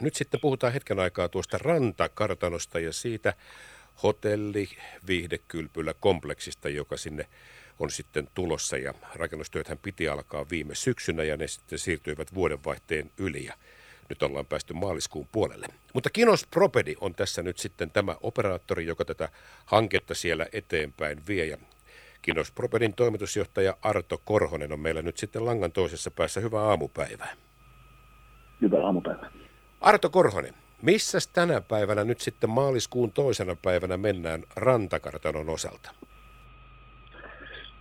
nyt sitten puhutaan hetken aikaa tuosta rantakartanosta ja siitä hotelli viihdekylpylä kompleksista, joka sinne on sitten tulossa ja rakennustyöthän piti alkaa viime syksynä ja ne sitten siirtyivät vuodenvaihteen yli ja nyt ollaan päästy maaliskuun puolelle. Mutta Kinos Propedi on tässä nyt sitten tämä operaattori, joka tätä hanketta siellä eteenpäin vie ja Kinos Propedin toimitusjohtaja Arto Korhonen on meillä nyt sitten langan toisessa päässä. Hyvää aamupäivää. Hyvää aamupäivää. Arto Korhonen, missä tänä päivänä nyt sitten maaliskuun toisena päivänä mennään rantakartanon osalta?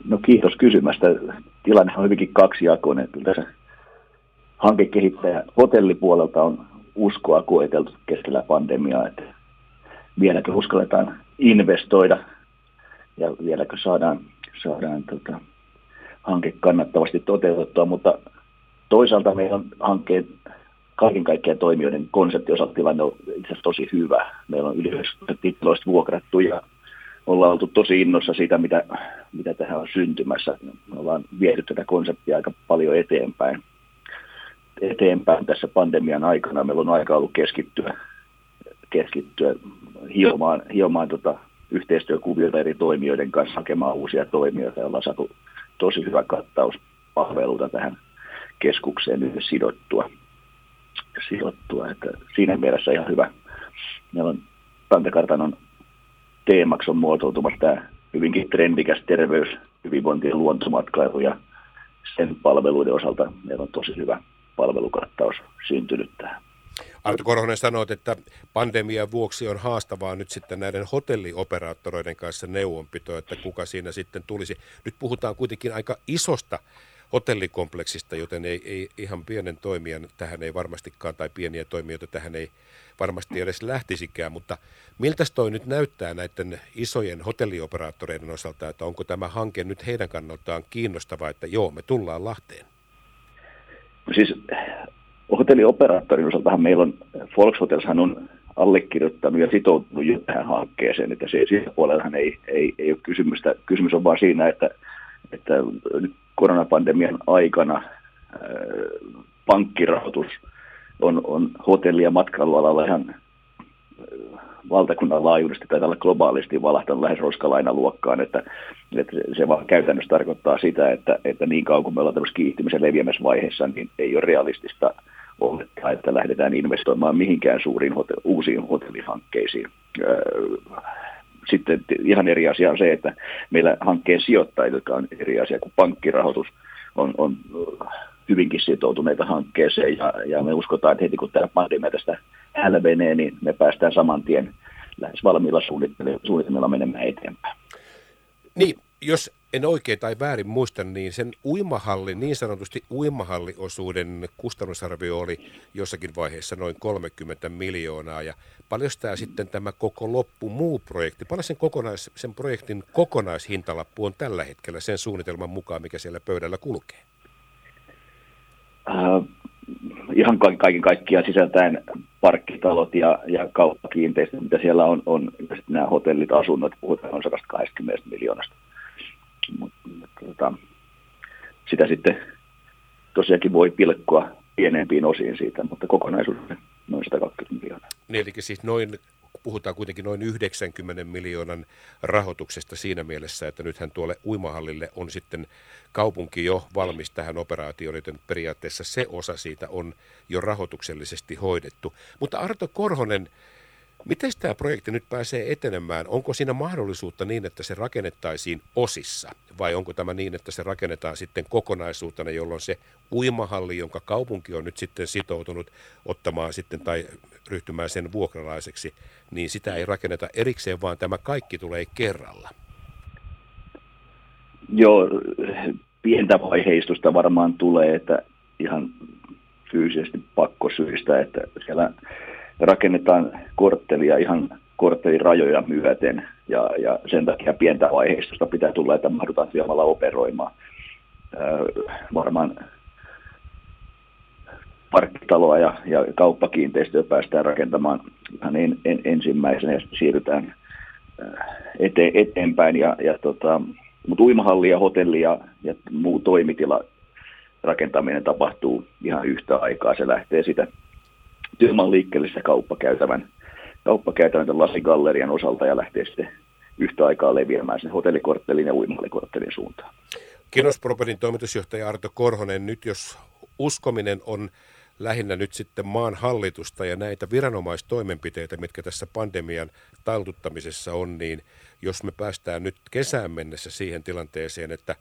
No kiitos kysymästä. Tilanne on hyvinkin kaksijakoinen. Kyllä tässä hankekehittäjä hotellipuolelta on uskoa koeteltu keskellä pandemiaa, että vieläkö uskalletaan investoida ja vieläkö saadaan, saadaan tota, hanke kannattavasti toteutettua, mutta toisaalta meillä on hankkeen kaiken kaikkiaan toimijoiden konseptiosalta tilanne on itse asiassa tosi hyvä. Meillä on yli 90 vuokrattu ja ollaan oltu tosi innossa siitä, mitä, mitä tähän on syntymässä. Me ollaan viety tätä konseptia aika paljon eteenpäin. eteenpäin tässä pandemian aikana. Meillä on aika ollut keskittyä, keskittyä hiomaan, hiomaan tota yhteistyökuvioita eri toimijoiden kanssa, hakemaan uusia toimijoita ja ollaan saatu tosi hyvä kattaus palveluita tähän keskukseen nyt sidottua. Sidottua. Että siinä mielessä ihan hyvä. Meillä on Tantekartanon teemaksi on muotoutumassa tämä hyvinkin trendikäs terveys, hyvinvointi ja luontomatkailu ja sen palveluiden osalta meillä on tosi hyvä palvelukattaus syntynyt tähän. Arto Korhonen sanoi, että pandemian vuoksi on haastavaa nyt sitten näiden hotellioperaattoreiden kanssa neuvonpito, että kuka siinä sitten tulisi. Nyt puhutaan kuitenkin aika isosta hotellikompleksista, joten ei, ei ihan pienen toimijan tähän ei varmastikaan, tai pieniä toimijoita tähän ei varmasti edes lähtisikään, mutta miltä toi nyt näyttää näiden isojen hotellioperaattoreiden osalta, että onko tämä hanke nyt heidän kannaltaan kiinnostava, että joo, me tullaan Lahteen? Siis hotellioperaattorin osaltahan meillä on, Volkshotelshan on allekirjoittanut ja sitoutunut jo tähän hankkeeseen, että se, sillä puolellahan ei, ei, ei ole kysymystä. Kysymys on vaan siinä, että, että nyt koronapandemian aikana ää, pankkirahoitus on, on hotelli- ja matkailualalla ihan valtakunnan laajuisesti tai tällä globaalisti valahtanut lähes roskalainaluokkaan, että, että se vaan käytännössä tarkoittaa sitä, että, että niin kauan kuin me ollaan tämmöisessä kiihtymisen leviämisvaiheessa, niin ei ole realistista olettaa, että lähdetään investoimaan mihinkään suuriin hotel, uusiin hotellihankkeisiin. Sitten ihan eri asia on se, että meillä hankkeen sijoittajat, jotka on eri asia kuin pankkirahoitus, on, on hyvinkin sitoutuneita hankkeeseen ja, ja me uskotaan, että heti kun tämä pandemia tästä hälvenee, niin me päästään saman tien lähes valmiilla suunnitelmilla menemään eteenpäin. Niin, jos en oikein tai väärin muista, niin sen uimahallin, niin sanotusti uimahalliosuuden kustannusarvio oli jossakin vaiheessa noin 30 miljoonaa. Ja paljon tämä sitten tämä koko loppu muu projekti, paljon sen, kokonais, sen projektin kokonaishintalappu on tällä hetkellä sen suunnitelman mukaan, mikä siellä pöydällä kulkee? Äh, ihan kaiken kaikkiaan sisältäen parkkitalot ja, ja kauppakiinteistöt, mitä siellä on, on nämä hotellit, asunnot, puhutaan on 120 miljoonasta. Mut, tota, sitä sitten tosiaankin voi pilkkoa pienempiin osiin siitä, mutta kokonaisuudessa noin 120 miljoonaa. Niin, eli siis noin puhutaan kuitenkin noin 90 miljoonan rahoituksesta siinä mielessä, että nythän tuolle uimahallille on sitten kaupunki jo valmis tähän operaatioon, joten periaatteessa se osa siitä on jo rahoituksellisesti hoidettu. Mutta Arto Korhonen, Miten tämä projekti nyt pääsee etenemään? Onko siinä mahdollisuutta niin, että se rakennettaisiin osissa? Vai onko tämä niin, että se rakennetaan sitten kokonaisuutena, jolloin se uimahalli, jonka kaupunki on nyt sitten sitoutunut ottamaan sitten tai ryhtymään sen vuokralaiseksi, niin sitä ei rakenneta erikseen, vaan tämä kaikki tulee kerralla? Joo, pientä vaiheistusta varmaan tulee, että ihan fyysisesti pakkosyistä, että siellä rakennetaan korttelia ihan korttelin rajoja myöten ja, ja sen takia pientä vaiheistusta pitää tulla, että mahdutaan siellä operoimaan. Öö, varmaan parkkitaloa ja, ja kauppakiinteistöä päästään rakentamaan ihan en, en, ensimmäisenä ja siirrytään ete, eteenpäin. Ja, ja tota, mutta uimahalli ja hotelli ja, ja muu toimitila rakentaminen tapahtuu ihan yhtä aikaa. Se lähtee sitä työmaan liikkeelle kauppakäytävän, kauppakäytävän lasigallerian osalta ja lähtee sitten yhtä aikaa leviämään sen hotellikorttelin ja uimahallikorttelin suuntaan. Kinosproperin toimitusjohtaja Arto Korhonen, nyt jos uskominen on lähinnä nyt sitten maan hallitusta ja näitä viranomaistoimenpiteitä, mitkä tässä pandemian taltuttamisessa on, niin jos me päästään nyt kesään mennessä siihen tilanteeseen, että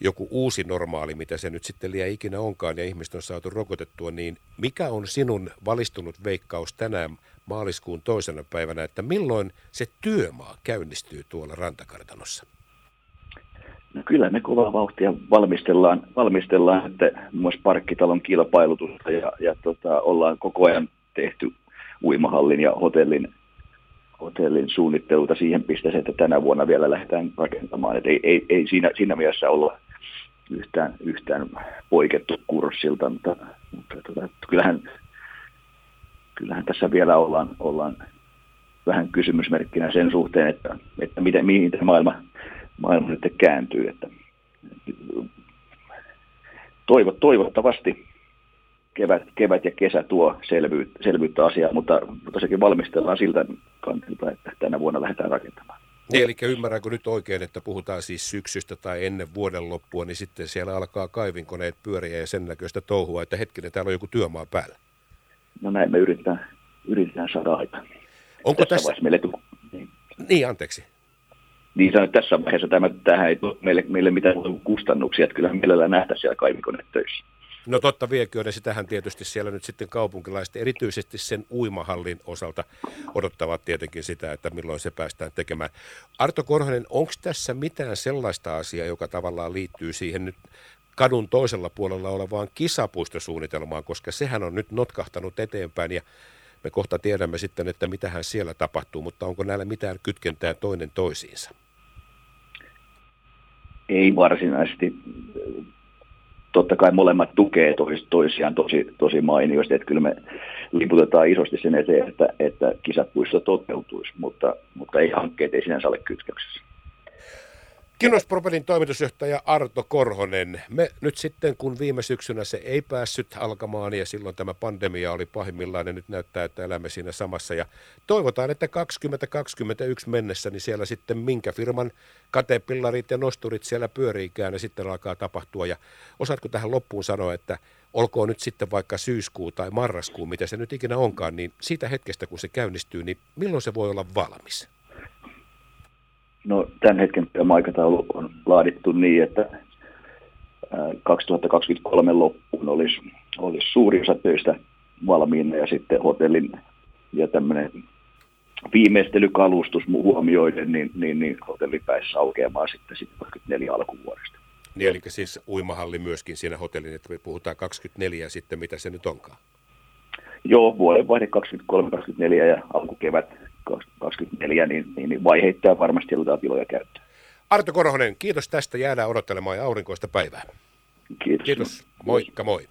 joku uusi normaali, mitä se nyt sitten liian ikinä onkaan, ja ihmiset on saatu rokotettua, niin mikä on sinun valistunut veikkaus tänään maaliskuun toisena päivänä, että milloin se työmaa käynnistyy tuolla rantakartanossa? No kyllä me kovaa vauhtia valmistellaan, valmistellaan että muassa parkkitalon kilpailutusta ja, ja tota, ollaan koko ajan tehty uimahallin ja hotellin, hotellin suunnitteluta siihen pisteeseen, että tänä vuonna vielä lähdetään rakentamaan. Et ei, ei, ei siinä, siinä mielessä olla yhtään, yhtään poikettu kurssilta, mutta, mutta tota, kyllähän, kyllähän tässä vielä ollaan, ollaan vähän kysymysmerkkinä sen suhteen, että, että miten, mihin tämä maailma, maailma nyt kääntyy. Että, toivo, toivottavasti kevät, kevät ja kesä tuo selvyyttä, selvyyttä asiaa, mutta, mutta sekin valmistellaan siltä kantilta, että tänä vuonna lähdetään rakentamaan. Niin, eli ymmärränkö nyt oikein, että puhutaan siis syksystä tai ennen vuoden loppua, niin sitten siellä alkaa kaivinkoneet pyöriä ja sen näköistä touhua, että hetkinen, täällä on joku työmaa päällä. No näin me yritetään, yritetään saada aikaan. Onko tässä... tässä... Meille... Niin. niin, anteeksi. Niin että tässä vaiheessa tämä, tähän ei tule meille, meille mitään kustannuksia, että kyllä mielellään nähtäisiin siellä kaivinkoneet töissä. No totta vieköön, ja sitähän tietysti siellä nyt sitten kaupunkilaiset, erityisesti sen uimahallin osalta odottavat tietenkin sitä, että milloin se päästään tekemään. Arto Korhonen, onko tässä mitään sellaista asiaa, joka tavallaan liittyy siihen nyt kadun toisella puolella olevaan kisapuistosuunnitelmaan, koska sehän on nyt notkahtanut eteenpäin ja me kohta tiedämme sitten, että mitähän siellä tapahtuu, mutta onko näillä mitään kytkentää toinen toisiinsa? Ei varsinaisesti totta kai molemmat tukee tois, toisiaan tosi, tosi mainiosti, että kyllä me liputetaan isosti sen eteen, että, että kisapuisto toteutuisi, mutta, mutta ei hankkeet ei sinänsä ole kytköksessä. Kinnospropelin toimitusjohtaja Arto Korhonen. Me nyt sitten, kun viime syksynä se ei päässyt alkamaan ja silloin tämä pandemia oli pahimmillaan ja nyt näyttää, että elämme siinä samassa. Ja toivotaan, että 2021 mennessä niin siellä sitten minkä firman katepillarit ja nosturit siellä pyöriikään ja sitten alkaa tapahtua. Ja osaatko tähän loppuun sanoa, että olkoon nyt sitten vaikka syyskuu tai marraskuu, mitä se nyt ikinä onkaan, niin siitä hetkestä kun se käynnistyy, niin milloin se voi olla valmis? No tämän hetken työmaikataulu on laadittu niin, että 2023 loppuun olisi, olisi suuri osa töistä valmiina ja sitten hotellin ja tämmöinen viimeistelykalustus huomioiden, niin, niin, niin hotelli pääsi aukeamaan sitten, sitten 24 alkuvuodesta. Niin, eli siis uimahalli myöskin siinä hotellin, että me puhutaan 24 ja sitten mitä se nyt onkaan? Joo, vuodenvaihde 23-24 ja alkukevät 2024, niin, niin, niin vaiheittain varmasti otetaan tiloja käyttöön. Arto Korhonen, kiitos tästä. Jäädään odottelemaan ja aurinkoista päivää. Kiitos. Kiitos. Moikka moi.